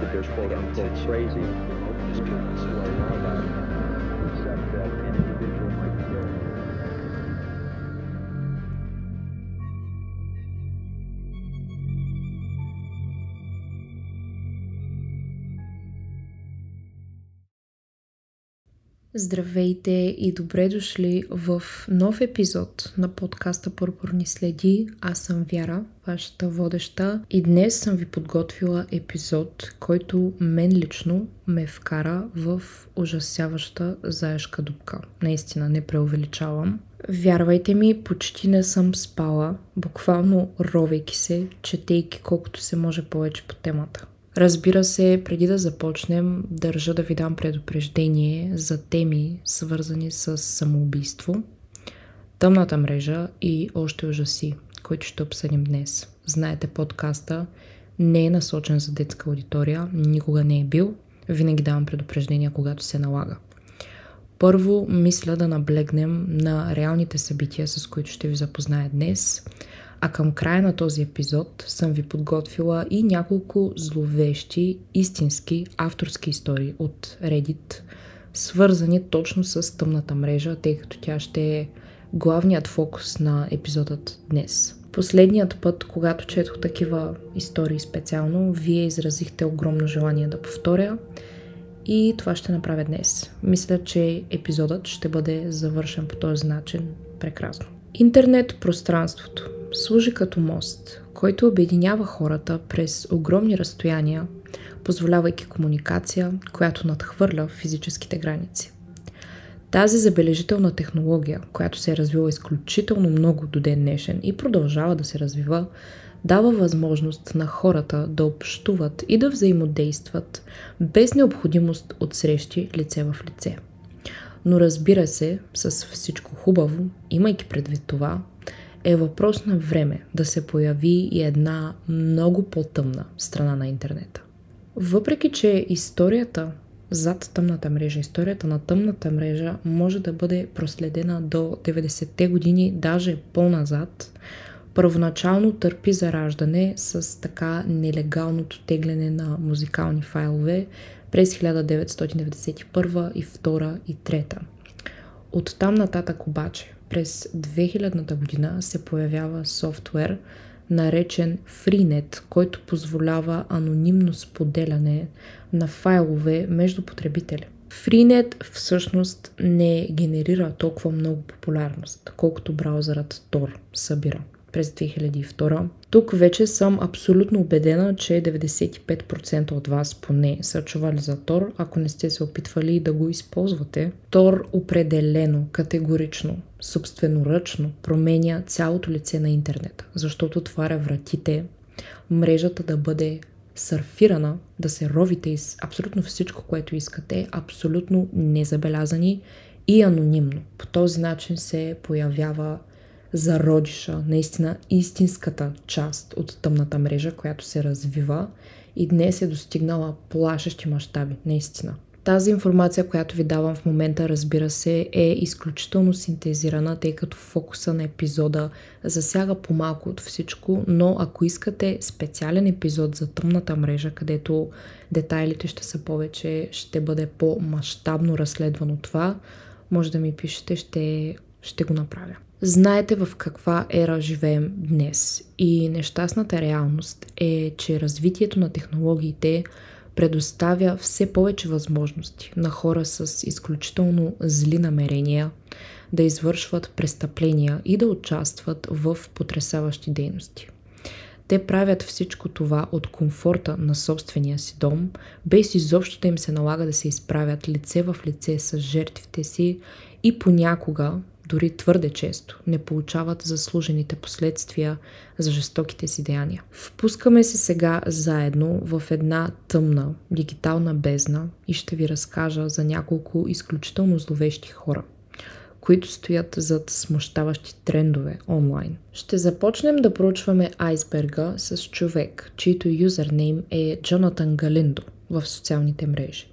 that they're quote unquote crazy. Здравейте и добре дошли в нов епизод на подкаста Пурпурни следи. Аз съм Вяра, вашата водеща и днес съм ви подготвила епизод, който мен лично ме вкара в ужасяваща заешка дупка. Наистина не преувеличавам. Вярвайте ми, почти не съм спала, буквално ровейки се, четейки колкото се може повече по темата. Разбира се, преди да започнем, държа да ви дам предупреждение за теми, свързани с самоубийство, тъмната мрежа и още ужаси, които ще обсъдим днес. Знаете, подкаста не е насочен за детска аудитория, никога не е бил. Винаги давам предупреждения, когато се налага. Първо, мисля да наблегнем на реалните събития, с които ще ви запозная днес – а към края на този епизод съм ви подготвила и няколко зловещи, истински авторски истории от Reddit, свързани точно с тъмната мрежа, тъй като тя ще е главният фокус на епизодът днес. Последният път, когато четох такива истории специално, вие изразихте огромно желание да повторя и това ще направя днес. Мисля, че епизодът ще бъде завършен по този начин прекрасно. Интернет пространството служи като мост, който обединява хората през огромни разстояния, позволявайки комуникация, която надхвърля физическите граници. Тази забележителна технология, която се е развила изключително много до ден днешен и продължава да се развива, дава възможност на хората да общуват и да взаимодействат без необходимост от срещи лице в лице. Но разбира се, с всичко хубаво, имайки предвид това, е въпрос на време да се появи и една много по-тъмна страна на интернета. Въпреки, че историята зад тъмната мрежа, историята на тъмната мрежа може да бъде проследена до 90-те години, даже по-назад, първоначално търпи зараждане с така нелегалното тегляне на музикални файлове през 1991 и 2 и 3. От там нататък обаче през 2000-та година се появява софтуер, наречен Freenet, който позволява анонимно споделяне на файлове между потребители. Freenet всъщност не генерира толкова много популярност, колкото браузърът Tor събира през 2002. Тук вече съм абсолютно убедена, че 95% от вас поне са чували за Тор, ако не сте се опитвали да го използвате. Тор определено, категорично, собственоръчно променя цялото лице на интернет, защото отваря вратите мрежата да бъде сърфирана, да се ровите из абсолютно всичко, което искате, абсолютно незабелязани и анонимно. По този начин се появява зародиша наистина истинската част от тъмната мрежа, която се развива и днес е достигнала плашещи мащаби, наистина. Тази информация, която ви давам в момента, разбира се, е изключително синтезирана, тъй като фокуса на епизода засяга по-малко от всичко, но ако искате специален епизод за тъмната мрежа, където детайлите ще са повече, ще бъде по-масштабно разследвано това, може да ми пишете, ще, ще го направя. Знаете в каква ера живеем днес и нещастната реалност е, че развитието на технологиите предоставя все повече възможности на хора с изключително зли намерения да извършват престъпления и да участват в потрясаващи дейности. Те правят всичко това от комфорта на собствения си дом, без изобщо да им се налага да се изправят лице в лице с жертвите си и понякога дори твърде често, не получават заслужените последствия за жестоките си деяния. Впускаме се сега заедно в една тъмна дигитална бездна и ще ви разкажа за няколко изключително зловещи хора които стоят зад смущаващи трендове онлайн. Ще започнем да проучваме айсберга с човек, чийто юзернейм е Джонатан Галиндо в социалните мрежи.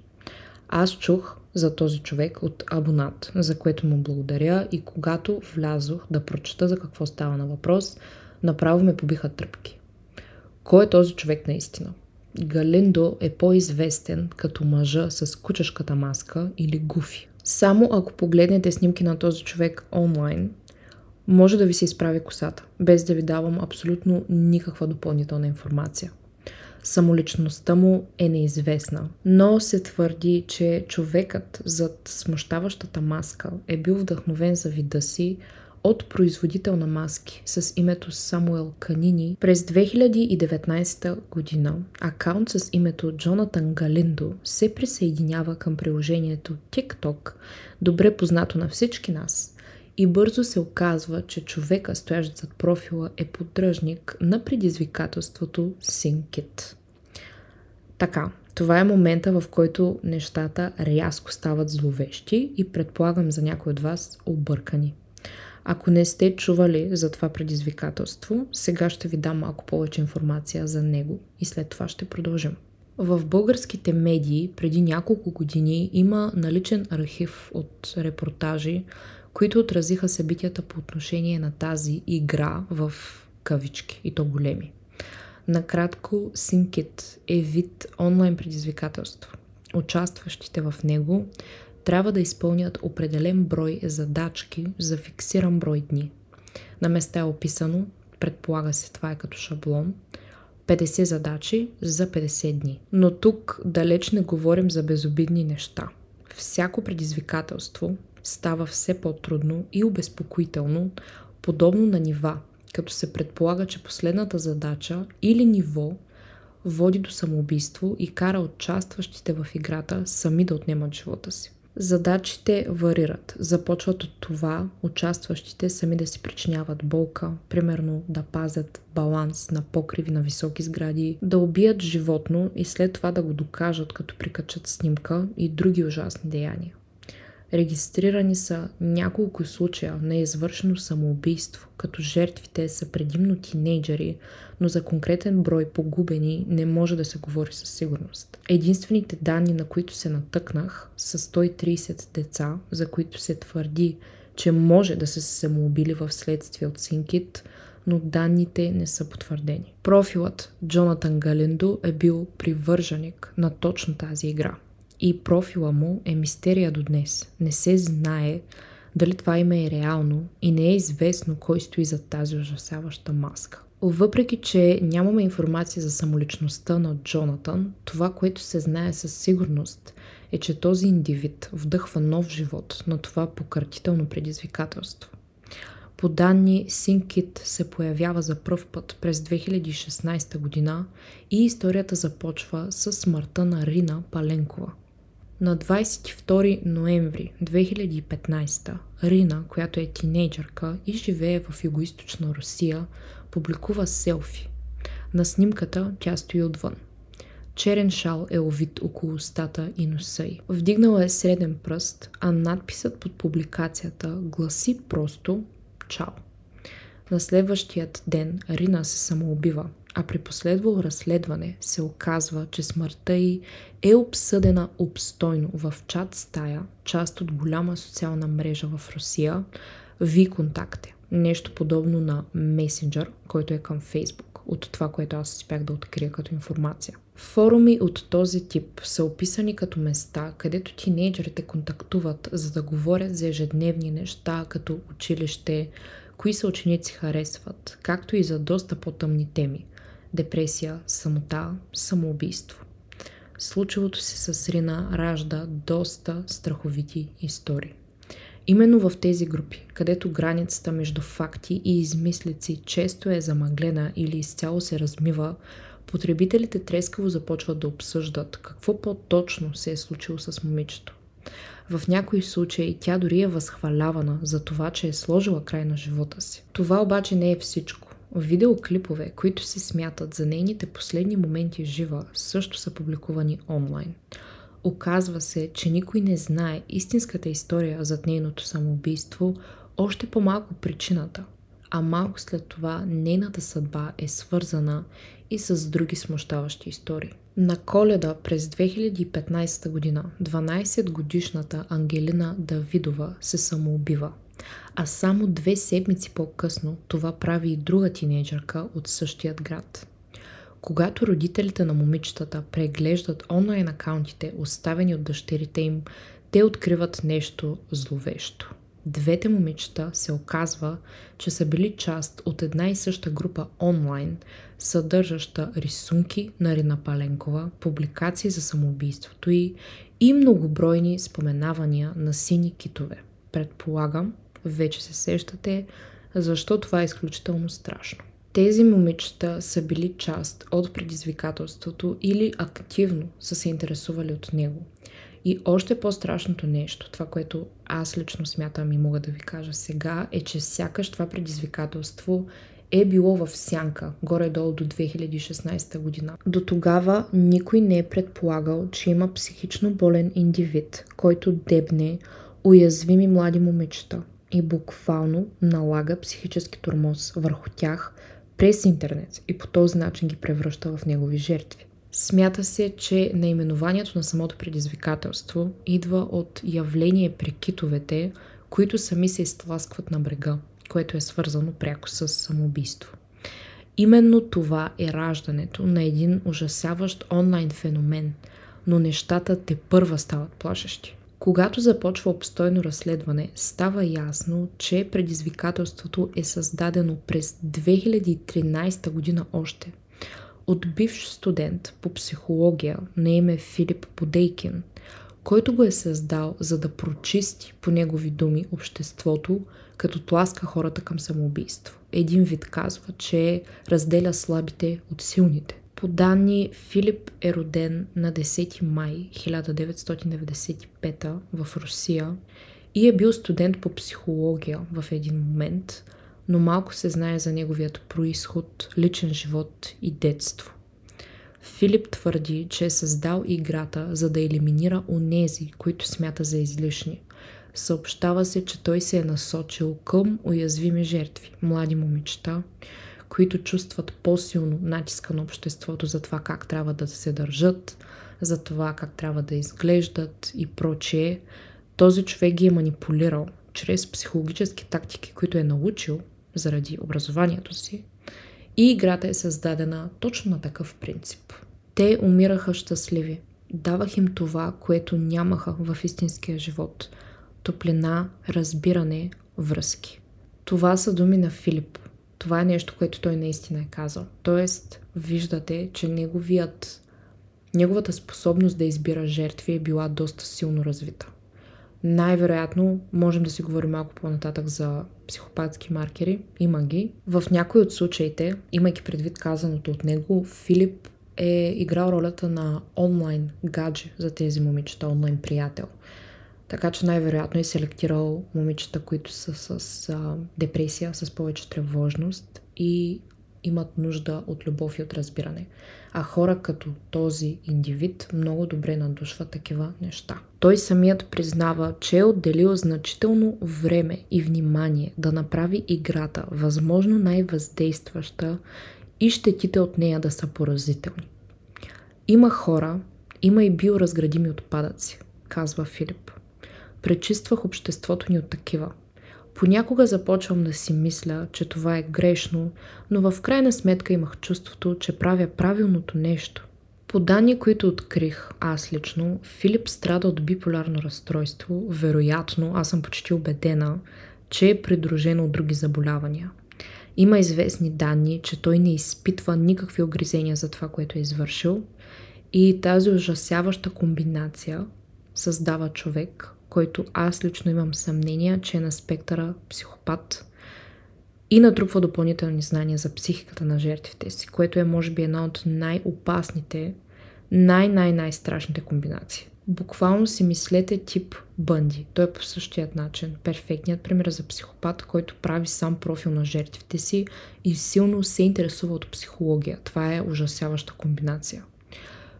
Аз чух за този човек от абонат, за което му благодаря и когато влязох да прочета за какво става на въпрос, направо ме побиха тръпки. Кой е този човек наистина? Галиндо е по-известен като мъжа с кучешката маска или Гуфи. Само ако погледнете снимки на този човек онлайн, може да ви се изправи косата, без да ви давам абсолютно никаква допълнителна информация. Самоличността му е неизвестна, но се твърди, че човекът зад смущаващата маска е бил вдъхновен за вида си от производител на маски с името Самуел Канини през 2019 година акаунт с името Джонатан Галиндо се присъединява към приложението TikTok, добре познато на всички нас, и бързо се оказва, че човека, стоящ зад профила, е поддръжник на предизвикателството Синкит. Така, това е момента, в който нещата рязко стават зловещи и предполагам за някой от вас объркани. Ако не сте чували за това предизвикателство, сега ще ви дам малко повече информация за него и след това ще продължим. В българските медии преди няколко години има наличен архив от репортажи, които отразиха събитията по отношение на тази игра в кавички, и то големи. Накратко, Синкит е вид онлайн предизвикателство. Участващите в него трябва да изпълнят определен брой задачки за фиксиран брой дни. На места е описано, предполага се това е като шаблон, 50 задачи за 50 дни. Но тук далеч не говорим за безобидни неща. Всяко предизвикателство става все по-трудно и обезпокоително, подобно на нива, като се предполага, че последната задача или ниво води до самоубийство и кара участващите в играта сами да отнемат живота си. Задачите варират. Започват от това участващите сами да си причиняват болка, примерно да пазят баланс на покриви на високи сгради, да убият животно и след това да го докажат като прикачат снимка и други ужасни деяния. Регистрирани са няколко случая на извършено самоубийство, като жертвите са предимно тинейджери, но за конкретен брой погубени не може да се говори със сигурност. Единствените данни, на които се натъкнах, са 130 деца, за които се твърди, че може да са се самоубили в следствие от синкит, но данните не са потвърдени. Профилът Джонатан Галендо е бил привърженик на точно тази игра – и профила му е мистерия до днес. Не се знае дали това име е реално и не е известно кой стои за тази ужасяваща маска. Въпреки, че нямаме информация за самоличността на Джонатан, това, което се знае със сигурност е, че този индивид вдъхва нов живот на това пократително предизвикателство. По данни, Синкит се появява за пръв път през 2016 година и историята започва с смъртта на Рина Паленкова – на 22 ноември 2015 Рина, която е тинейджърка и живее в югоизточна Русия, публикува селфи. На снимката тя стои отвън. Черен шал е овит около устата и носа й. Вдигнала е среден пръст, а надписът под публикацията гласи просто «Чао». На следващият ден Рина се самоубива, а при последвало разследване се оказва, че смъртта й е обсъдена обстойно в чат стая, част от голяма социална мрежа в Русия, V-контакте. Нещо подобно на Messenger, който е към Facebook, от това, което аз успях да открия като информация. Форуми от този тип са описани като места, където тинейджерите контактуват, за да говорят за ежедневни неща, като училище, кои са ученици харесват, както и за доста по-тъмни теми – депресия, самота, самоубийство. Случилото се с Рина ражда доста страховити истории. Именно в тези групи, където границата между факти и измислици често е замъглена или изцяло се размива, потребителите трескаво започват да обсъждат какво по-точно се е случило с момичето. В някои случаи тя дори е възхвалявана за това, че е сложила край на живота си. Това обаче не е всичко. Видеоклипове, които се смятат за нейните последни моменти жива, също са публикувани онлайн. Оказва се, че никой не знае истинската история зад нейното самоубийство, още по-малко причината, а малко след това нейната съдба е свързана и с други смущаващи истории. На коледа през 2015 година 12 годишната Ангелина Давидова се самоубива. А само две седмици по-късно това прави и друга тинейджърка от същият град. Когато родителите на момичетата преглеждат онлайн акаунтите, оставени от дъщерите им, те откриват нещо зловещо. Двете момичета се оказва, че са били част от една и съща група онлайн, съдържаща рисунки на Рина Паленкова, публикации за самоубийството и и многобройни споменавания на сини китове. Предполагам, вече се сещате, защо това е изключително страшно. Тези момичета са били част от предизвикателството или активно са се интересували от него. И още по-страшното нещо, това, което аз лично смятам и мога да ви кажа сега, е, че сякаш това предизвикателство е било в сянка, горе-долу до 2016 година. До тогава никой не е предполагал, че има психично болен индивид, който дебне уязвими млади момичета и буквално налага психически тормоз върху тях през интернет и по този начин ги превръща в негови жертви. Смята се, че наименованието на самото предизвикателство идва от явление при китовете, които сами се изтласкват на брега, което е свързано пряко с самоубийство. Именно това е раждането на един ужасяващ онлайн феномен, но нещата те първа стават плашещи. Когато започва обстойно разследване, става ясно, че предизвикателството е създадено през 2013 година още – от бивш студент по психология на име Филип Подейкин, който го е създал за да прочисти, по негови думи, обществото, като тласка хората към самоубийство. Един вид казва, че разделя слабите от силните. По данни, Филип е роден на 10 май 1995 в Русия и е бил студент по психология в един момент – но малко се знае за неговият происход, личен живот и детство. Филип твърди, че е създал играта, за да елиминира онези, които смята за излишни. Съобщава се, че той се е насочил към уязвими жертви, млади момичета, които чувстват по-силно натиска на обществото за това как трябва да се държат, за това как трябва да изглеждат и прочее. Този човек ги е манипулирал чрез психологически тактики, които е научил заради образованието си. И играта е създадена точно на такъв принцип. Те умираха щастливи. Давах им това, което нямаха в истинския живот. Топлина, разбиране, връзки. Това са думи на Филип. Това е нещо, което той наистина е казал. Тоест, виждате, че неговият, неговата способност да избира жертви е била доста силно развита. Най-вероятно можем да си говорим малко по-нататък за психопатски маркери. Има ги. В някои от случаите, имайки предвид казаното от него, Филип е играл ролята на онлайн гадже за тези момичета, онлайн приятел. Така че най-вероятно е селектирал момичета, които са с а, депресия, с повече тревожност и имат нужда от любов и от разбиране. А хора като този индивид много добре надушват такива неща. Той самият признава, че е отделил значително време и внимание да направи играта възможно най-въздействаща и щетите от нея да са поразителни. Има хора, има и биоразградими отпадъци, казва Филип. Пречиствах обществото ни от такива – Понякога започвам да си мисля, че това е грешно, но в крайна сметка имах чувството, че правя правилното нещо. По данни, които открих аз лично, Филип страда от биполярно разстройство. Вероятно, аз съм почти убедена, че е придружено от други заболявания. Има известни данни, че той не изпитва никакви огризения за това, което е извършил. И тази ужасяваща комбинация създава човек, който аз лично имам съмнение, че е на спектъра психопат и натрупва допълнителни знания за психиката на жертвите си, което е може би една от най-опасните, най-най-най-страшните комбинации. Буквално си мислете тип Бънди. Той е по същият начин. Перфектният пример за психопат, който прави сам профил на жертвите си и силно се интересува от психология. Това е ужасяваща комбинация.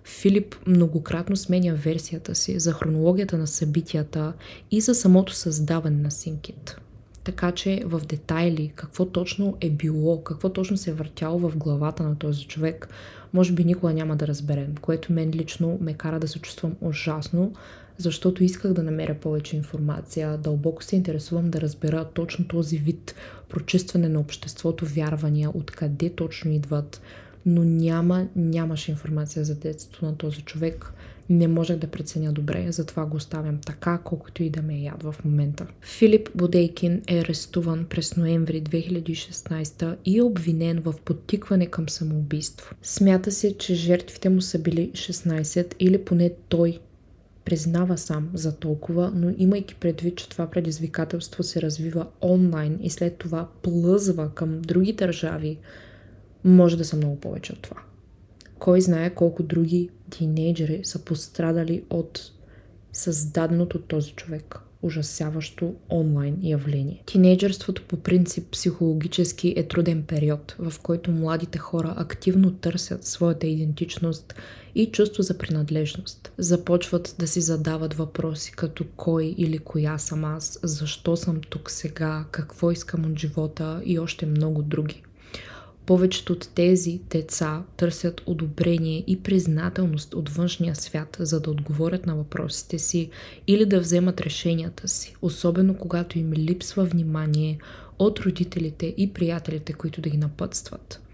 Филип многократно сменя версията си за хронологията на събитията и за самото създаване на Синкит. Така че в детайли какво точно е било, какво точно се е въртяло в главата на този човек, може би никога няма да разберем, което мен лично ме кара да се чувствам ужасно, защото исках да намеря повече информация, дълбоко се интересувам да разбера точно този вид прочистване на обществото, вярвания, откъде точно идват, но няма, нямаше информация за детството на този човек. Не можех да преценя добре, затова го оставям така, колкото и да ме е яд в момента. Филип Бодейкин е арестуван през ноември 2016 и е обвинен в подтикване към самоубийство. Смята се, че жертвите му са били 16 или поне той признава сам за толкова, но имайки предвид, че това предизвикателство се развива онлайн и след това плъзва към други държави, може да са много повече от това. Кой знае колко други тинейджери са пострадали от създаденото от този човек ужасяващо онлайн явление. Тинейджерството по принцип психологически е труден период, в който младите хора активно търсят своята идентичност и чувство за принадлежност. Започват да си задават въпроси като кой или коя съм аз, защо съм тук сега, какво искам от живота и още много други. Повечето от тези деца търсят одобрение и признателност от външния свят, за да отговорят на въпросите си или да вземат решенията си, особено когато им липсва внимание от родителите и приятелите, които да ги напътстват.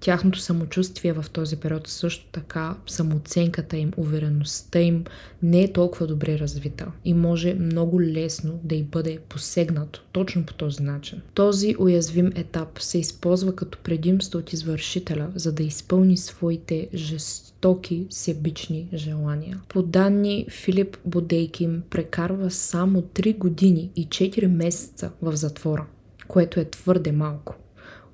Тяхното самочувствие в този период също така, самооценката им, увереността им не е толкова добре развита и може много лесно да й бъде посегнато точно по този начин. Този уязвим етап се използва като предимство от извършителя, за да изпълни своите жестоки себични желания. По данни Филип Бодейкин прекарва само 3 години и 4 месеца в затвора, което е твърде малко.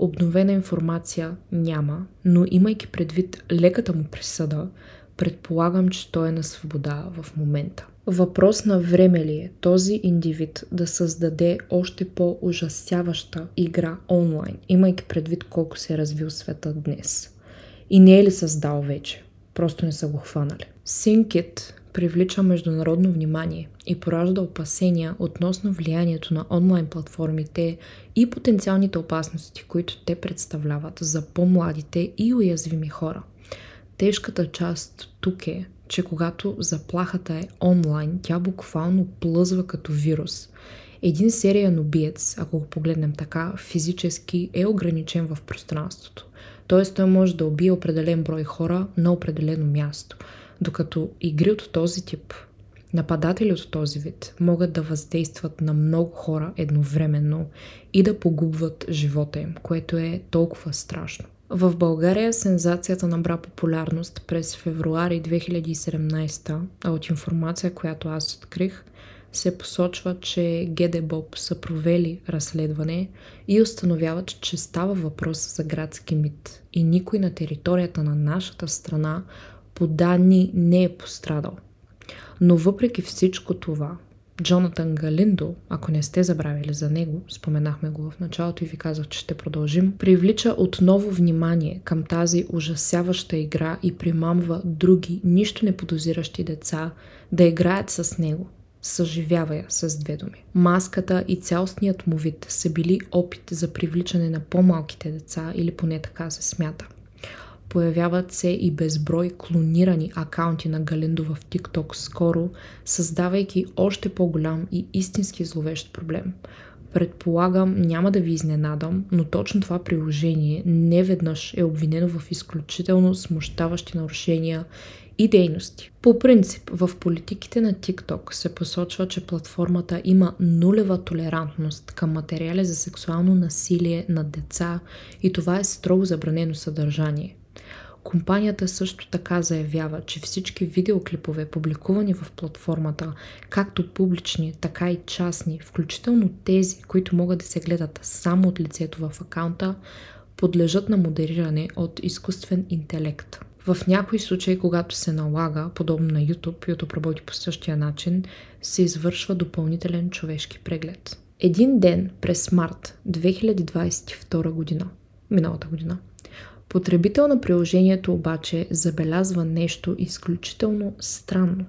Обновена информация няма, но имайки предвид леката му присъда, предполагам, че той е на свобода в момента. Въпрос на време ли е този индивид да създаде още по-ужасяваща игра онлайн, имайки предвид колко се е развил света днес? И не е ли създал вече? Просто не са го хванали. Синкит привлича международно внимание и поражда опасения относно влиянието на онлайн платформите и потенциалните опасности, които те представляват за по-младите и уязвими хора. Тежката част тук е, че когато заплахата е онлайн, тя буквално плъзва като вирус. Един сериен убиец, ако го погледнем така, физически е ограничен в пространството. Тоест той може да убие определен брой хора на определено място – докато игри от този тип, нападатели от този вид, могат да въздействат на много хора едновременно и да погубват живота им, което е толкова страшно. В България сензацията набра популярност през февруари 2017, а от информация, която аз открих, се посочва, че ГДБОП са провели разследване и установяват, че става въпрос за градски мит и никой на територията на нашата страна по данни не е пострадал. Но въпреки всичко това, Джонатан Галиндо, ако не сте забравили за него, споменахме го в началото и ви казах, че ще продължим, привлича отново внимание към тази ужасяваща игра и примамва други, нищо не подозиращи деца да играят с него. Съживява я с две думи. Маската и цялостният му вид са били опит за привличане на по-малките деца или поне така се смята. Появяват се и безброй клонирани акаунти на Галиндо в TikTok скоро, създавайки още по-голям и истински зловещ проблем. Предполагам, няма да ви изненадам, но точно това приложение не веднъж е обвинено в изключително смущаващи нарушения и дейности. По принцип, в политиките на TikTok се посочва, че платформата има нулева толерантност към материали за сексуално насилие на деца и това е строго забранено съдържание. Компанията също така заявява, че всички видеоклипове, публикувани в платформата, както публични, така и частни, включително тези, които могат да се гледат само от лицето в акаунта, подлежат на модериране от изкуствен интелект. В някои случаи, когато се налага, подобно на YouTube, YouTube работи по същия начин, се извършва допълнителен човешки преглед. Един ден през март 2022 година, миналата година, Потребител на приложението обаче забелязва нещо изключително странно.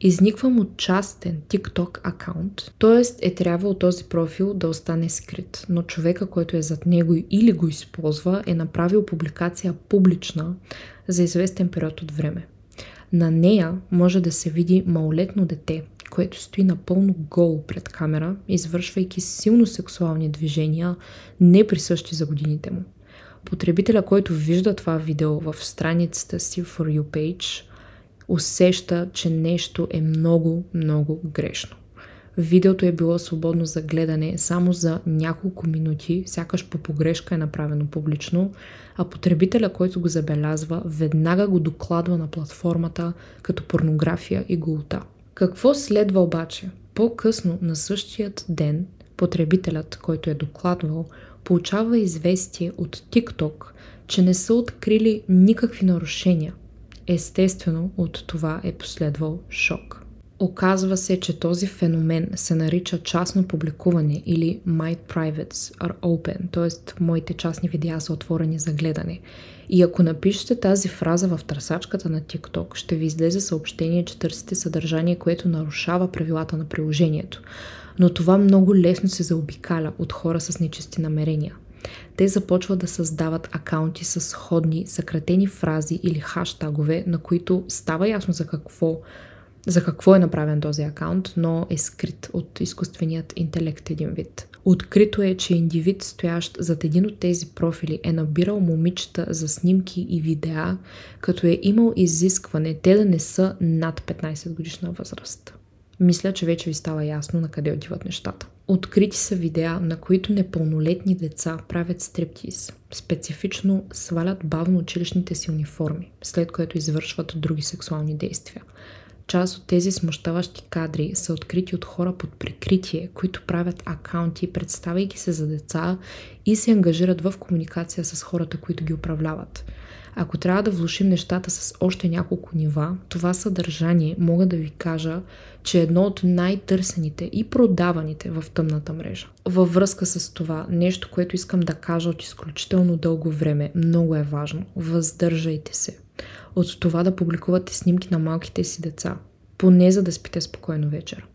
Изниквам от частен TikTok акаунт, т.е. е трябвало този профил да остане скрит, но човека, който е зад него или го използва, е направил публикация публична за известен период от време. На нея може да се види малолетно дете, което стои напълно голо пред камера, извършвайки силно сексуални движения, не присъщи за годините му. Потребителя, който вижда това видео в страницата си For You page, усеща, че нещо е много, много грешно. Видеото е било свободно за гледане само за няколко минути, сякаш по погрешка е направено публично, а потребителя, който го забелязва, веднага го докладва на платформата като порнография и голота. Какво следва обаче? По-късно на същият ден потребителят, който е докладвал, получава известие от TikTok, че не са открили никакви нарушения. Естествено, от това е последвал шок. Оказва се, че този феномен се нарича частно публикуване или My Privates are Open, т.е. моите частни видеа са отворени за гледане. И ако напишете тази фраза в търсачката на TikTok, ще ви излезе съобщение, че търсите съдържание, което нарушава правилата на приложението. Но това много лесно се заобикаля от хора с нечисти намерения. Те започват да създават акаунти с сходни, съкратени фрази или хаштагове, на които става ясно за какво за какво е направен този акаунт, но е скрит от изкуственият интелект един вид. Открито е, че индивид, стоящ зад един от тези профили, е набирал момичета за снимки и видеа, като е имал изискване те да не са над 15 годишна възраст. Мисля, че вече ви става ясно на къде отиват нещата. Открити са видеа, на които непълнолетни деца правят стриптиз. Специфично свалят бавно училищните си униформи, след което извършват други сексуални действия. Част от тези смущаващи кадри са открити от хора под прикритие, които правят акаунти, представяйки се за деца и се ангажират в комуникация с хората, които ги управляват. Ако трябва да влушим нещата с още няколко нива, това съдържание мога да ви кажа, че е едно от най-търсените и продаваните в тъмната мрежа. Във връзка с това, нещо, което искам да кажа от изключително дълго време, много е важно. Въздържайте се от това да публикувате снимки на малките си деца, поне за да спите спокойно вечер.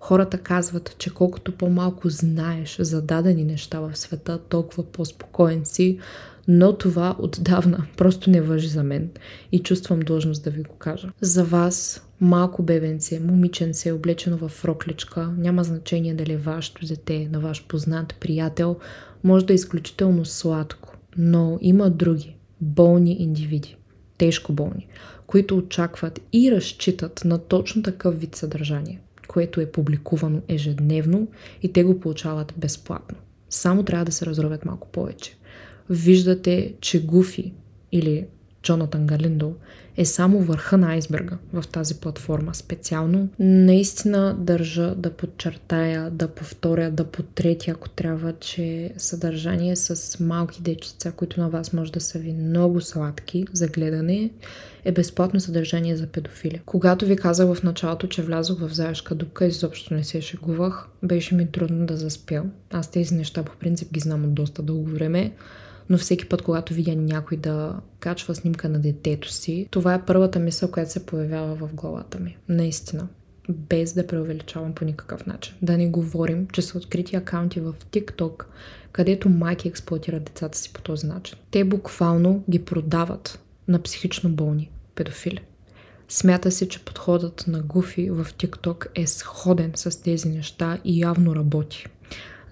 Хората казват, че колкото по-малко знаеш за дадени неща в света, толкова по-спокоен си, но това отдавна просто не въжи за мен и чувствам длъжност да ви го кажа. За вас малко бебенце, момиченце, облечено в рокличка, няма значение дали е вашето дете, на ваш познат, приятел, може да е изключително сладко, но има други, болни индивиди, тежко болни, които очакват и разчитат на точно такъв вид съдържание, което е публикувано ежедневно и те го получават безплатно. Само трябва да се разровят малко повече виждате, че Гуфи или Джонатан Галиндо е само върха на айсберга в тази платформа специално. Наистина държа да подчертая, да повторя, да потретя, ако трябва, че съдържание с малки дечица, които на вас може да са ви много сладки за гледане, е безплатно съдържание за педофили. Когато ви казах в началото, че влязох в заешка дупка, изобщо не се шегувах, беше ми трудно да заспя. Аз тези неща по принцип ги знам от доста дълго време но всеки път, когато видя някой да качва снимка на детето си, това е първата мисъл, която се появява в главата ми. Наистина. Без да преувеличавам по никакъв начин. Да не говорим, че са открити акаунти в TikTok, където майки експлуатират децата си по този начин. Те буквално ги продават на психично болни педофили. Смята се, че подходът на Гуфи в TikTok е сходен с тези неща и явно работи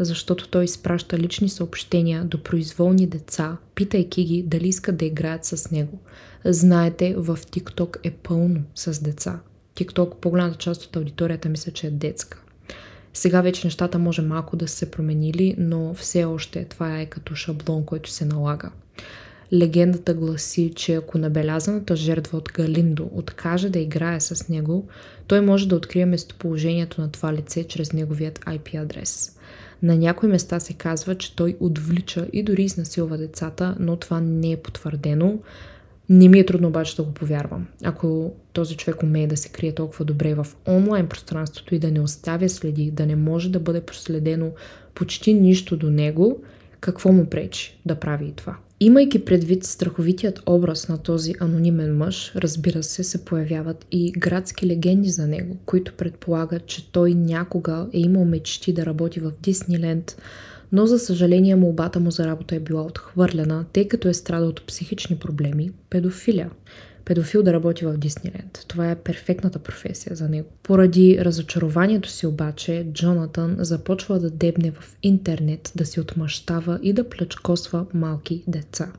защото той изпраща лични съобщения до произволни деца, питайки ги дали искат да играят с него. Знаете, в TikTok е пълно с деца. TikTok, по-голямата част от аудиторията мисля, че е детска. Сега вече нещата може малко да се променили, но все още това е като шаблон, който се налага. Легендата гласи, че ако набелязаната жертва от Галиндо откаже да играе с него, той може да открие местоположението на това лице чрез неговият IP адрес. На някои места се казва, че той отвлича и дори изнасилва децата, но това не е потвърдено. Не ми е трудно обаче да го повярвам. Ако този човек умее да се крие толкова добре в онлайн пространството и да не оставя следи, да не може да бъде проследено почти нищо до него, Какво му пречи да прави и това? Имайки предвид страховитият образ на този анонимен мъж, разбира се, се появяват и градски легенди за него, които предполагат, че той някога е имал мечти да работи в Дисниленд, но за съжаление молбата му за работа е била отхвърлена, тъй като е страдал от психични проблеми, педофилия педофил да работи в Дисниленд. Това е перфектната професия за него. Поради разочарованието си обаче, Джонатан започва да дебне в интернет, да си отмъщава и да плячкосва малки деца.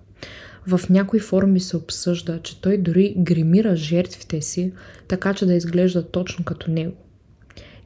В някои форуми се обсъжда, че той дори гримира жертвите си, така че да изглежда точно като него.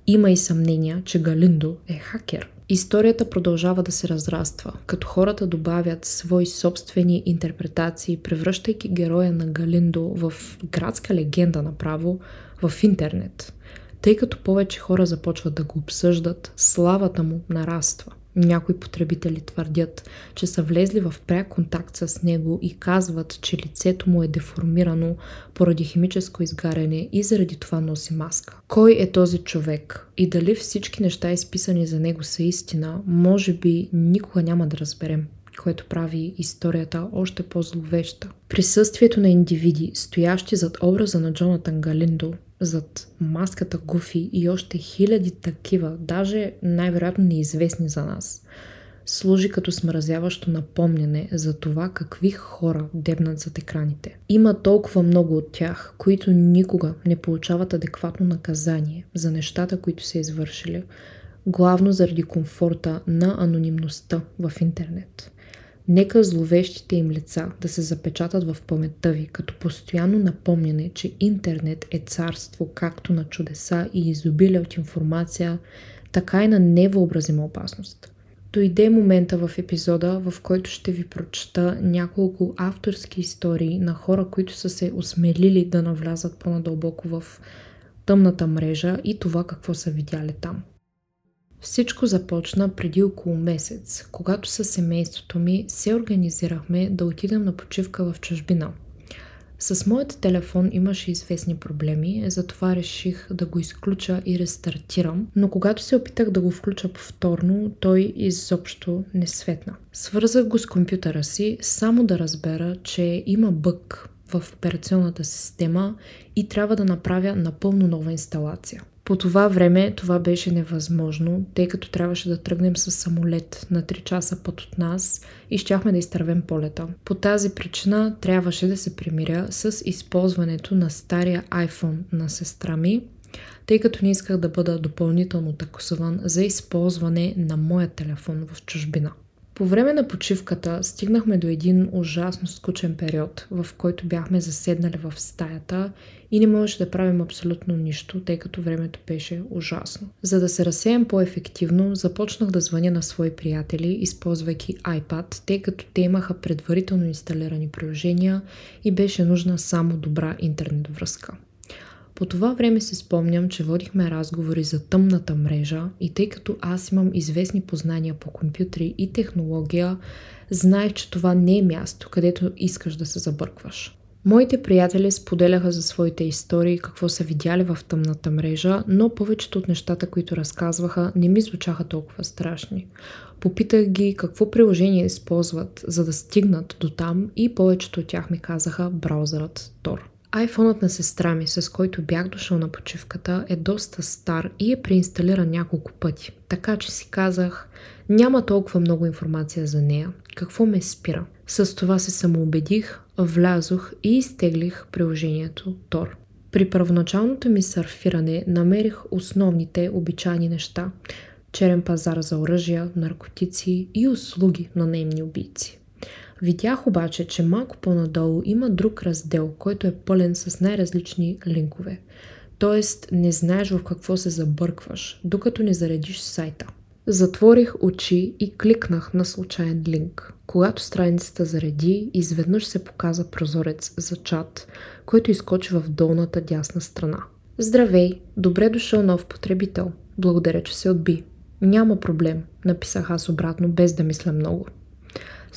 Има и съмнения, че Галиндо е хакер. Историята продължава да се разраства, като хората добавят свои собствени интерпретации, превръщайки героя на Галиндо в градска легенда направо в интернет. Тъй като повече хора започват да го обсъждат, славата му нараства – някои потребители твърдят, че са влезли в пряк контакт с него и казват, че лицето му е деформирано поради химическо изгаряне и заради това носи маска. Кой е този човек и дали всички неща изписани за него са истина, може би никога няма да разберем което прави историята още по-зловеща. Присъствието на индивиди, стоящи зад образа на Джонатан Галиндо, зад маската Гуфи и още хиляди такива, даже най-вероятно неизвестни за нас, служи като смразяващо напомняне за това какви хора дебнат зад екраните. Има толкова много от тях, които никога не получават адекватно наказание за нещата, които са извършили, главно заради комфорта на анонимността в интернет. Нека зловещите им лица да се запечатат в паметта ви, като постоянно напомняне, че интернет е царство както на чудеса и изобилие от информация, така и на невъобразима опасност. Дойде момента в епизода, в който ще ви прочета няколко авторски истории на хора, които са се осмелили да навлязат по-надълбоко в тъмната мрежа и това какво са видяли там. Всичко започна преди около месец, когато със семейството ми се организирахме да отидем на почивка в чужбина. С моят телефон имаше известни проблеми, затова реших да го изключа и рестартирам, но когато се опитах да го включа повторно, той изобщо не светна. Свързах го с компютъра си, само да разбера, че има бък в операционната система и трябва да направя напълно нова инсталация. По това време това беше невъзможно, тъй като трябваше да тръгнем с самолет на 3 часа път от нас и щяхме да изтървем полета. По тази причина трябваше да се примиря с използването на стария iPhone на сестра ми, тъй като не исках да бъда допълнително такосван за използване на моя телефон в чужбина. По време на почивката стигнахме до един ужасно скучен период, в който бяхме заседнали в стаята и не можеше да правим абсолютно нищо, тъй като времето беше ужасно. За да се разсеям по-ефективно, започнах да звъня на свои приятели, използвайки iPad, тъй като те имаха предварително инсталирани приложения и беше нужна само добра интернет връзка. По това време се спомням, че водихме разговори за тъмната мрежа и тъй като аз имам известни познания по компютри и технология, знаех, че това не е място, където искаш да се забъркваш. Моите приятели споделяха за своите истории, какво са видяли в тъмната мрежа, но повечето от нещата, които разказваха, не ми звучаха толкова страшни. Попитах ги какво приложение използват, за да стигнат до там и повечето от тях ми казаха браузърът Tor. Айфонът на сестра ми, с който бях дошъл на почивката, е доста стар и е преинсталиран няколко пъти. Така че си казах, няма толкова много информация за нея. Какво ме спира? С това се самоубедих, влязох и изтеглих приложението Tor. При първоначалното ми сърфиране намерих основните обичайни неща. Черен пазар за оръжия, наркотици и услуги на наемни убийци. Видях обаче, че малко по-надолу има друг раздел, който е пълен с най-различни линкове. Тоест не знаеш в какво се забъркваш, докато не заредиш сайта. Затворих очи и кликнах на случайен линк. Когато страницата зареди, изведнъж се показа прозорец за чат, който изкочи в долната дясна страна. Здравей! Добре дошъл нов потребител. Благодаря, че се отби. Няма проблем, написах аз обратно, без да мисля много.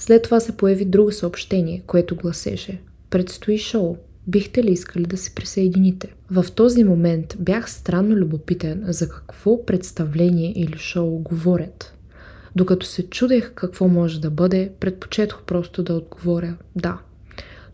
След това се появи друго съобщение, което гласеше Предстои шоу. Бихте ли искали да се присъедините? В този момент бях странно любопитен за какво представление или шоу говорят. Докато се чудех какво може да бъде, предпочетох просто да отговоря да.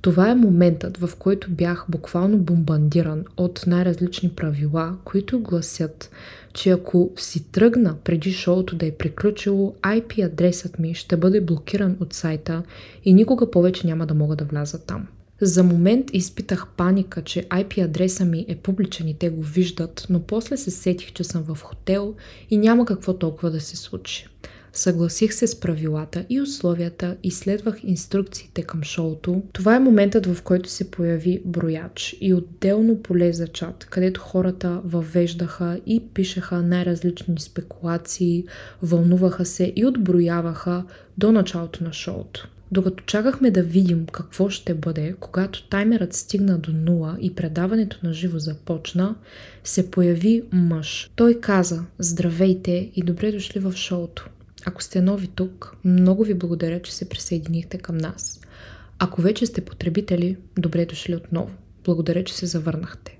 Това е моментът, в който бях буквално бомбандиран от най-различни правила, които гласят, че ако си тръгна преди шоуто да е приключило, IP адресът ми ще бъде блокиран от сайта и никога повече няма да мога да вляза там. За момент изпитах паника, че IP адреса ми е публичен и те го виждат, но после се сетих, че съм в хотел и няма какво толкова да се случи. Съгласих се с правилата и условията и следвах инструкциите към шоуто. Това е моментът, в който се появи брояч и отделно поле за чат, където хората въвеждаха и пишеха най-различни спекулации, вълнуваха се и отброяваха до началото на шоуто. Докато чакахме да видим какво ще бъде, когато таймерът стигна до нула и предаването на живо започна, се появи мъж. Той каза Здравейте и добре дошли в шоуто. Ако сте нови тук, много ви благодаря, че се присъединихте към нас. Ако вече сте потребители, добре дошли отново. Благодаря, че се завърнахте.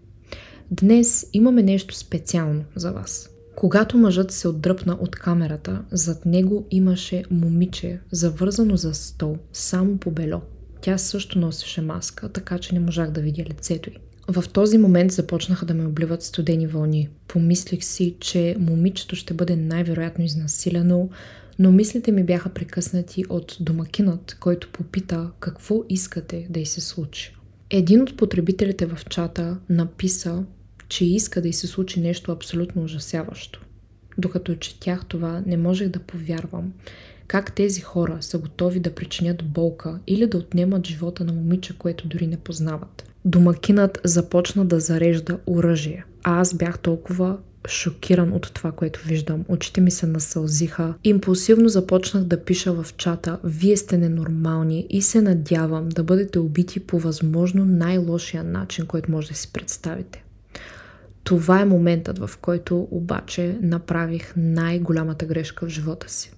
Днес имаме нещо специално за вас. Когато мъжът се отдръпна от камерата, зад него имаше момиче, завързано за стол, само по бело. Тя също носеше маска, така че не можах да видя лицето й. В този момент започнаха да ме обливат студени вълни. Помислих си, че момичето ще бъде най-вероятно изнасилено, но мислите ми бяха прекъснати от домакинът, който попита какво искате да й се случи. Един от потребителите в чата написа, че иска да й се случи нещо абсолютно ужасяващо. Докато четях това, не можех да повярвам как тези хора са готови да причинят болка или да отнемат живота на момиче, което дори не познават. Домакинът започна да зарежда оръжие, а аз бях толкова шокиран от това, което виждам. Очите ми се насълзиха. Импулсивно започнах да пиша в чата «Вие сте ненормални и се надявам да бъдете убити по възможно най-лошия начин, който може да си представите». Това е моментът, в който обаче направих най-голямата грешка в живота си.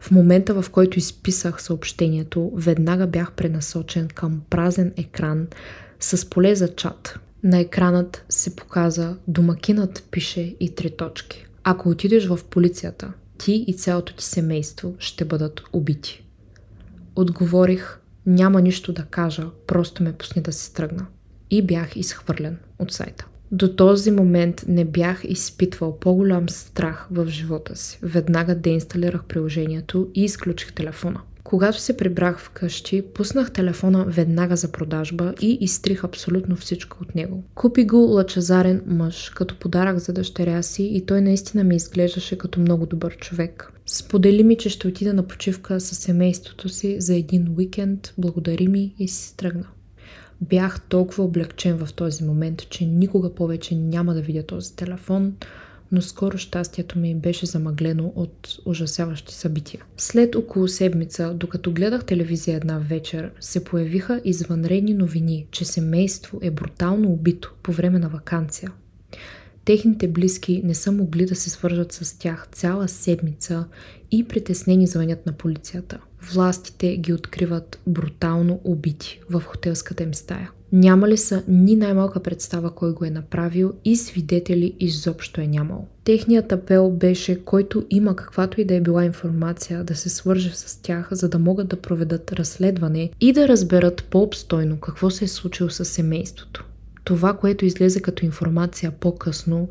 В момента, в който изписах съобщението, веднага бях пренасочен към празен екран с поле за чат. На екранът се показа домакинът пише и три точки. Ако отидеш в полицията, ти и цялото ти семейство ще бъдат убити. Отговорих, няма нищо да кажа, просто ме пусни да се тръгна. И бях изхвърлен от сайта. До този момент не бях изпитвал по-голям страх в живота си. Веднага деинсталирах приложението и изключих телефона. Когато се прибрах вкъщи, пуснах телефона веднага за продажба и изтрих абсолютно всичко от него. Купи го лъчезарен мъж, като подарък за дъщеря си и той наистина ми изглеждаше като много добър човек. Сподели ми, че ще отида на почивка с семейството си за един уикенд, благодари ми и си тръгна. Бях толкова облегчен в този момент, че никога повече няма да видя този телефон, но скоро щастието ми беше замъглено от ужасяващи събития. След около седмица, докато гледах телевизия една вечер, се появиха извънредни новини, че семейство е брутално убито по време на вакансия. Техните близки не са могли да се свържат с тях цяла седмица и притеснени звънят на полицията. Властите ги откриват брутално убити в хотелската им стая. Няма ли са ни най-малка представа кой го е направил и свидетели изобщо е нямал. Техният апел беше, който има каквато и да е била информация, да се свърже с тях, за да могат да проведат разследване и да разберат по-обстойно какво се е случило с семейството. Това, което излезе като информация по-късно,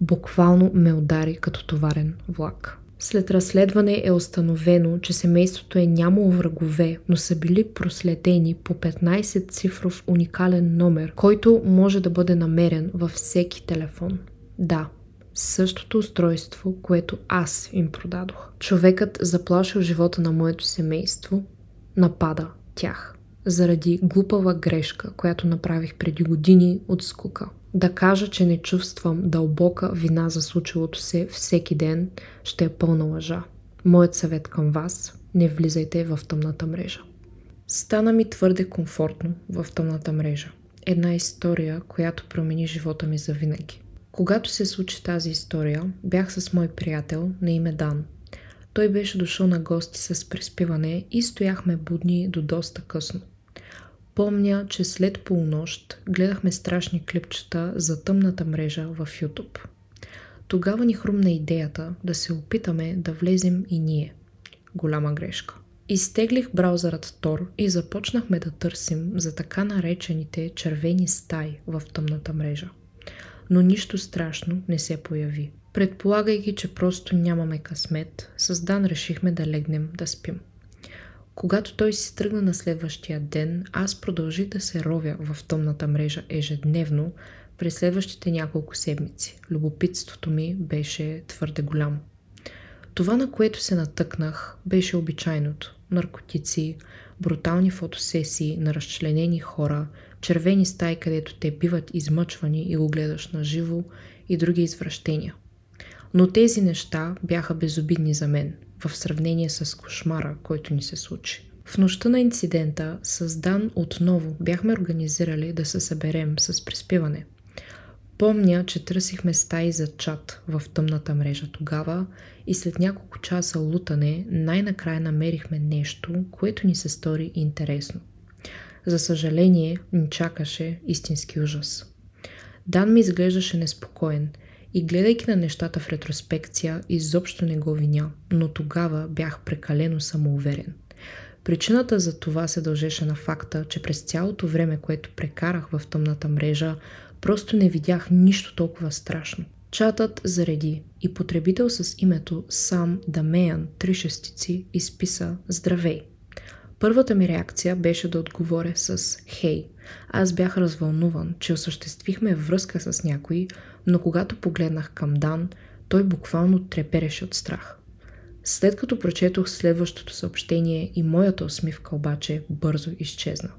буквално ме удари като товарен влак. След разследване е установено, че семейството е нямало врагове, но са били проследени по 15 цифров уникален номер, който може да бъде намерен във всеки телефон. Да, същото устройство, което аз им продадох. Човекът заплашил живота на моето семейство, напада тях заради глупава грешка, която направих преди години от скука. Да кажа, че не чувствам дълбока вина за случилото се всеки ден, ще е пълна лъжа. Моят съвет към вас – не влизайте в тъмната мрежа. Стана ми твърде комфортно в тъмната мрежа. Една история, която промени живота ми за винаги. Когато се случи тази история, бях с мой приятел на име Дан. Той беше дошъл на гости с приспиване и стояхме будни до доста късно. Помня, че след полунощ гледахме страшни клипчета за тъмната мрежа в YouTube. Тогава ни хрумна идеята да се опитаме да влезем и ние. Голяма грешка. Изтеглих браузърът Tor и започнахме да търсим за така наречените червени стаи в тъмната мрежа. Но нищо страшно не се появи. Предполагайки, че просто нямаме късмет, с Дан решихме да легнем да спим. Когато той си тръгна на следващия ден, аз продължих да се ровя в тъмната мрежа ежедневно през следващите няколко седмици. Любопитството ми беше твърде голямо. Това, на което се натъкнах, беше обичайното. Наркотици, брутални фотосесии на разчленени хора, червени стаи, където те биват измъчвани и го гледаш на живо и други извращения. Но тези неща бяха безобидни за мен, в сравнение с кошмара, който ни се случи. В нощта на инцидента с Дан отново бяхме организирали да се съберем с приспиване – Помня, че търсихме стаи за чат в тъмната мрежа тогава и след няколко часа лутане най-накрая намерихме нещо, което ни се стори интересно. За съжаление, ни чакаше истински ужас. Дан ми изглеждаше неспокоен и гледайки на нещата в ретроспекция, изобщо не го виня, но тогава бях прекалено самоуверен. Причината за това се дължеше на факта, че през цялото време, което прекарах в тъмната мрежа, Просто не видях нищо толкова страшно. Чатът зареди и потребител с името Сам Дамеян, три шестици, изписа Здравей. Първата ми реакция беше да отговоря с Хей. Аз бях развълнуван, че осъществихме връзка с някой, но когато погледнах към Дан, той буквално трепереше от страх. След като прочетох следващото съобщение и моята усмивка обаче бързо изчезна.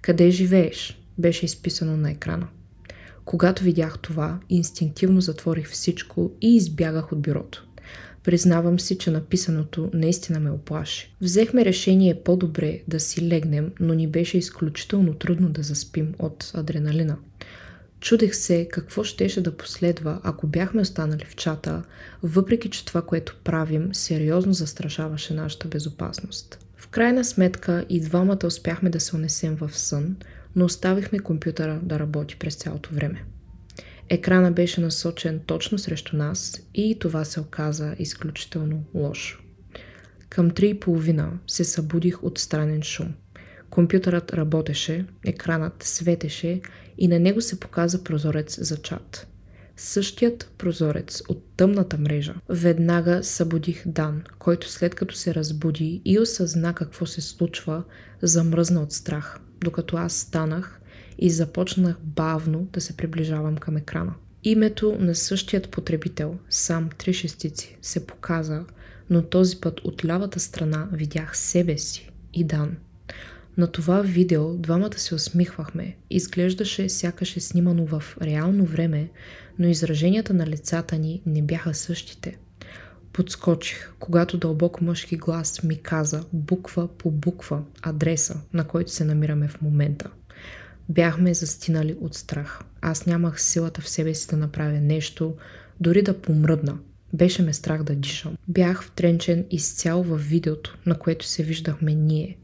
Къде живееш? Беше изписано на екрана. Когато видях това, инстинктивно затворих всичко и избягах от бюрото. Признавам си, че написаното наистина ме оплаши. Взехме решение по-добре да си легнем, но ни беше изключително трудно да заспим от адреналина. Чудех се какво щеше да последва, ако бяхме останали в чата, въпреки че това, което правим, сериозно застрашаваше нашата безопасност. В крайна сметка и двамата успяхме да се унесем в сън, но оставихме компютъра да работи през цялото време. Екрана беше насочен точно срещу нас и това се оказа изключително лошо. Към три и половина се събудих от странен шум. Компютърът работеше, екранът светеше и на него се показа прозорец за чат. Същият прозорец от тъмната мрежа. Веднага събудих Дан, който след като се разбуди и осъзна какво се случва, замръзна от страх докато аз станах и започнах бавно да се приближавам към екрана. Името на същият потребител, сам три шестици, се показа, но този път от лявата страна видях себе си и Дан. На това видео двамата се усмихвахме. Изглеждаше сякаш е снимано в реално време, но израженията на лицата ни не бяха същите. Подскочих, когато дълбок мъжки глас ми каза буква по буква адреса, на който се намираме в момента. Бяхме застинали от страх. Аз нямах силата в себе си да направя нещо, дори да помръдна. Беше ме страх да дишам. Бях втренчен изцяло в видеото, на което се виждахме ние.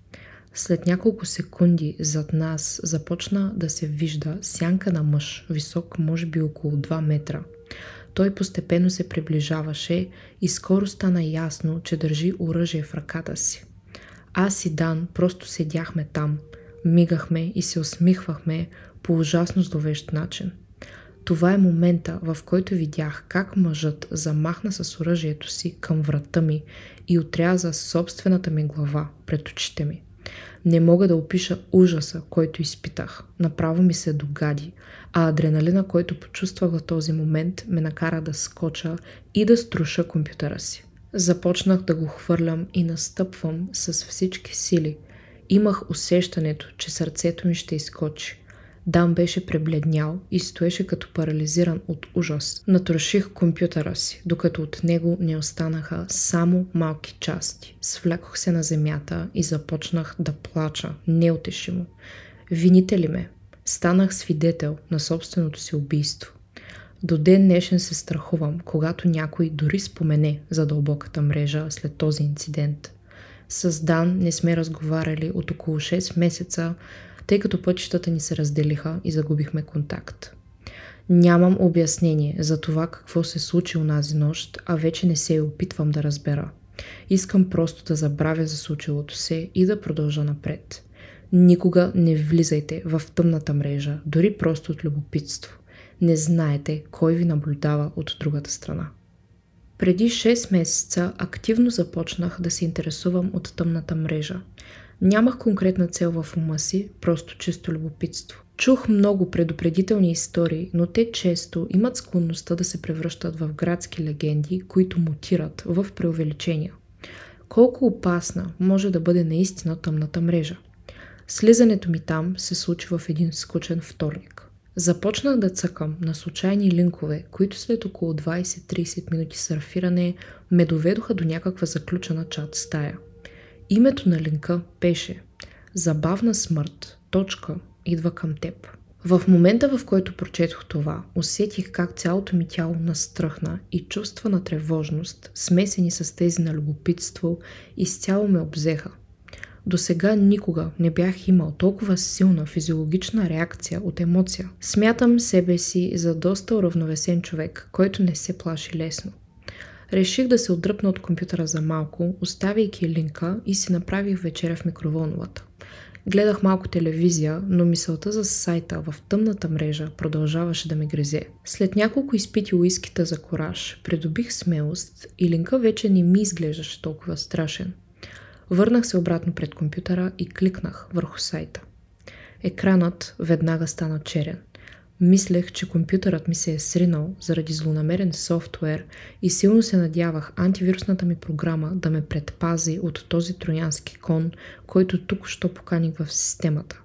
След няколко секунди зад нас започна да се вижда сянка на мъж, висок може би около 2 метра – той постепенно се приближаваше и скоро стана ясно, че държи оръжие в ръката си. Аз и Дан просто седяхме там, мигахме и се усмихвахме по ужасно зловещ начин. Това е момента, в който видях как мъжът замахна с оръжието си към врата ми и отряза собствената ми глава пред очите ми. Не мога да опиша ужаса, който изпитах. Направо ми се догади, а адреналина, който почувствах в този момент, ме накара да скоча и да струша компютъра си. Започнах да го хвърлям и настъпвам с всички сили. Имах усещането, че сърцето ми ще изкочи. Дан беше пребледнял и стоеше като парализиран от ужас. Натроших компютъра си, докато от него не останаха само малки части. Свлякох се на земята и започнах да плача, неутешимо. Вините ли ме? Станах свидетел на собственото си убийство. До ден днешен се страхувам, когато някой дори спомене за дълбоката мрежа след този инцидент. С Дан не сме разговаряли от около 6 месеца, тъй като пътищата ни се разделиха и загубихме контакт. Нямам обяснение за това какво се случи унази нощ, а вече не се опитвам да разбера. Искам просто да забравя за случилото се и да продължа напред. Никога не влизайте в тъмната мрежа, дори просто от любопитство. Не знаете кой ви наблюдава от другата страна. Преди 6 месеца активно започнах да се интересувам от тъмната мрежа. Нямах конкретна цел в ума си, просто чисто любопитство. Чух много предупредителни истории, но те често имат склонността да се превръщат в градски легенди, които мутират в преувеличения. Колко опасна може да бъде наистина тъмната мрежа? Слизането ми там се случи в един скучен вторник. Започнах да цъкам на случайни линкове, които след около 20-30 минути сърфиране ме доведоха до някаква заключена чат стая. Името на линка беше Забавна смърт. Точка идва към теб. В момента, в който прочетох това, усетих как цялото ми тяло настръхна и чувства на тревожност, смесени с тези на любопитство, изцяло ме обзеха. До сега никога не бях имал толкова силна физиологична реакция от емоция. Смятам себе си за доста уравновесен човек, който не се плаши лесно. Реших да се отдръпна от компютъра за малко, оставяйки линка и си направих вечеря в микроволновата. Гледах малко телевизия, но мисълта за сайта в тъмната мрежа продължаваше да ме грезе. След няколко изпити уискита за кораж, придобих смелост и линка вече не ми изглеждаше толкова страшен. Върнах се обратно пред компютъра и кликнах върху сайта. Екранът веднага стана черен. Мислех, че компютърът ми се е сринал заради злонамерен софтуер и силно се надявах антивирусната ми програма да ме предпази от този троянски кон, който тук що поканих в системата.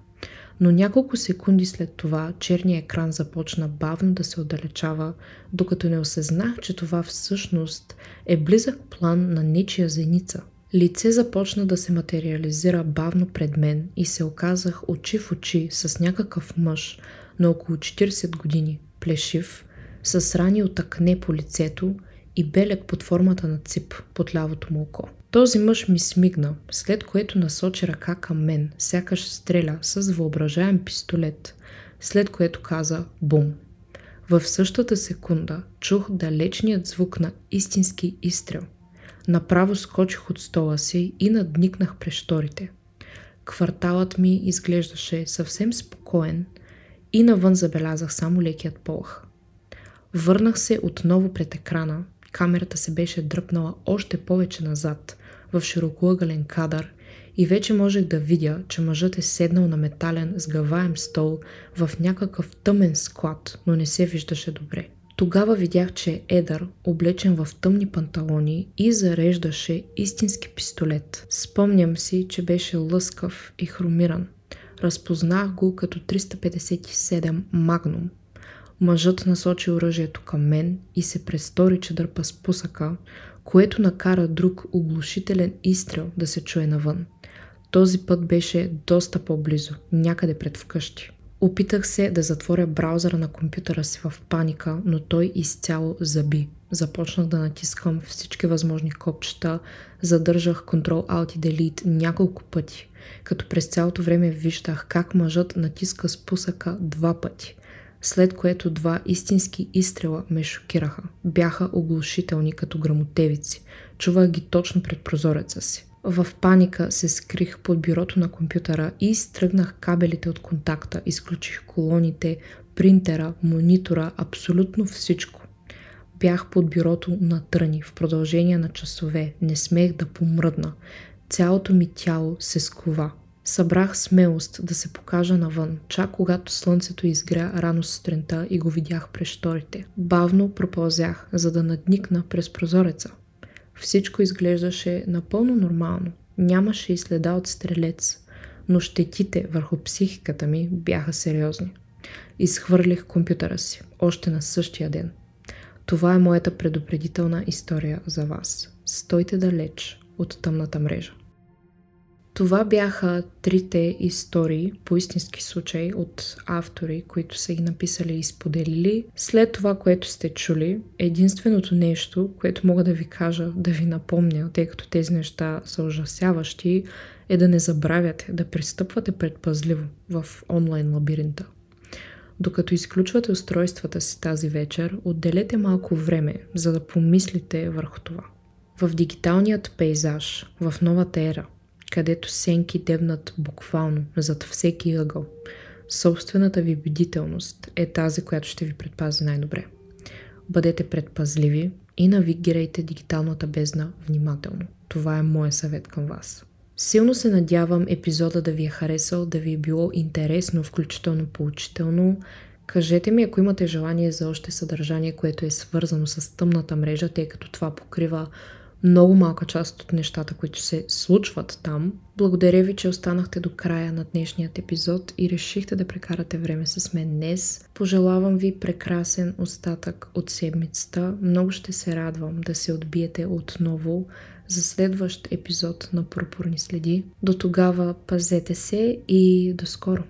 Но няколко секунди след това черният екран започна бавно да се отдалечава, докато не осъзнах, че това всъщност е близък план на нечия зеница – Лице започна да се материализира бавно пред мен и се оказах очи в очи с някакъв мъж на около 40 години, плешив, с рани от акне по лицето и белек под формата на цип под лявото му око. Този мъж ми смигна, след което насочи ръка към мен, сякаш стреля с въображаем пистолет, след което каза бум. В същата секунда чух далечният звук на истински изстрел – Направо скочих от стола си и надникнах през шторите. Кварталът ми изглеждаше съвсем спокоен и навън забелязах само лекият полах. Върнах се отново пред екрана. Камерата се беше дръпнала още повече назад, в широкоъгълен кадър и вече можех да видя, че мъжът е седнал на метален сгъваем стол в някакъв тъмен склад, но не се виждаше добре. Тогава видях, че едър, облечен в тъмни панталони и зареждаше истински пистолет. Спомням си, че беше лъскав и хромиран. Разпознах го като 357 Магнум. Мъжът насочи оръжието към мен и се престори, че дърпа с пусъка, което накара друг оглушителен изстрел да се чуе навън. Този път беше доста по-близо, някъде пред вкъщи. Опитах се да затворя браузъра на компютъра си в паника, но той изцяло заби. Започнах да натискам всички възможни копчета, задържах Ctrl Alt и Delete няколко пъти, като през цялото време виждах как мъжът натиска спусъка два пъти, след което два истински изстрела ме шокираха. Бяха оглушителни като грамотевици. Чувах ги точно пред прозореца си. В паника се скрих под бюрото на компютъра и изтръгнах кабелите от контакта, изключих колоните, принтера, монитора, абсолютно всичко. Бях под бюрото на тръни в продължение на часове, не смех да помръдна. Цялото ми тяло се скова. Събрах смелост да се покажа навън, чак когато слънцето изгря рано сутринта и го видях през шторите. Бавно пропълзях, за да надникна през прозореца. Всичко изглеждаше напълно нормално. Нямаше и следа от стрелец, но щетите върху психиката ми бяха сериозни. Изхвърлих компютъра си, още на същия ден. Това е моята предупредителна история за вас. Стойте далеч от тъмната мрежа. Това бяха трите истории по истински случай от автори, които са ги написали и споделили. След това, което сте чули, единственото нещо, което мога да ви кажа, да ви напомня, тъй като тези неща са ужасяващи, е да не забравяте да пристъпвате предпазливо в онлайн лабиринта. Докато изключвате устройствата си тази вечер, отделете малко време, за да помислите върху това. В дигиталният пейзаж, в новата ера, където сенки дебнат буквално зад всеки ъгъл, собствената ви бдителност е тази, която ще ви предпази най-добре. Бъдете предпазливи и навигирайте дигиталната бездна внимателно. Това е моят съвет към вас. Силно се надявам епизода да ви е харесал, да ви е било интересно, включително поучително. Кажете ми, ако имате желание за още съдържание, което е свързано с тъмната мрежа, тъй като това покрива много малка част от нещата, които се случват там. Благодаря ви, че останахте до края на днешният епизод и решихте да прекарате време с мен днес. Пожелавам ви прекрасен остатък от седмицата. Много ще се радвам да се отбиете отново за следващ епизод на Пурпурни следи. До тогава пазете се и до скоро!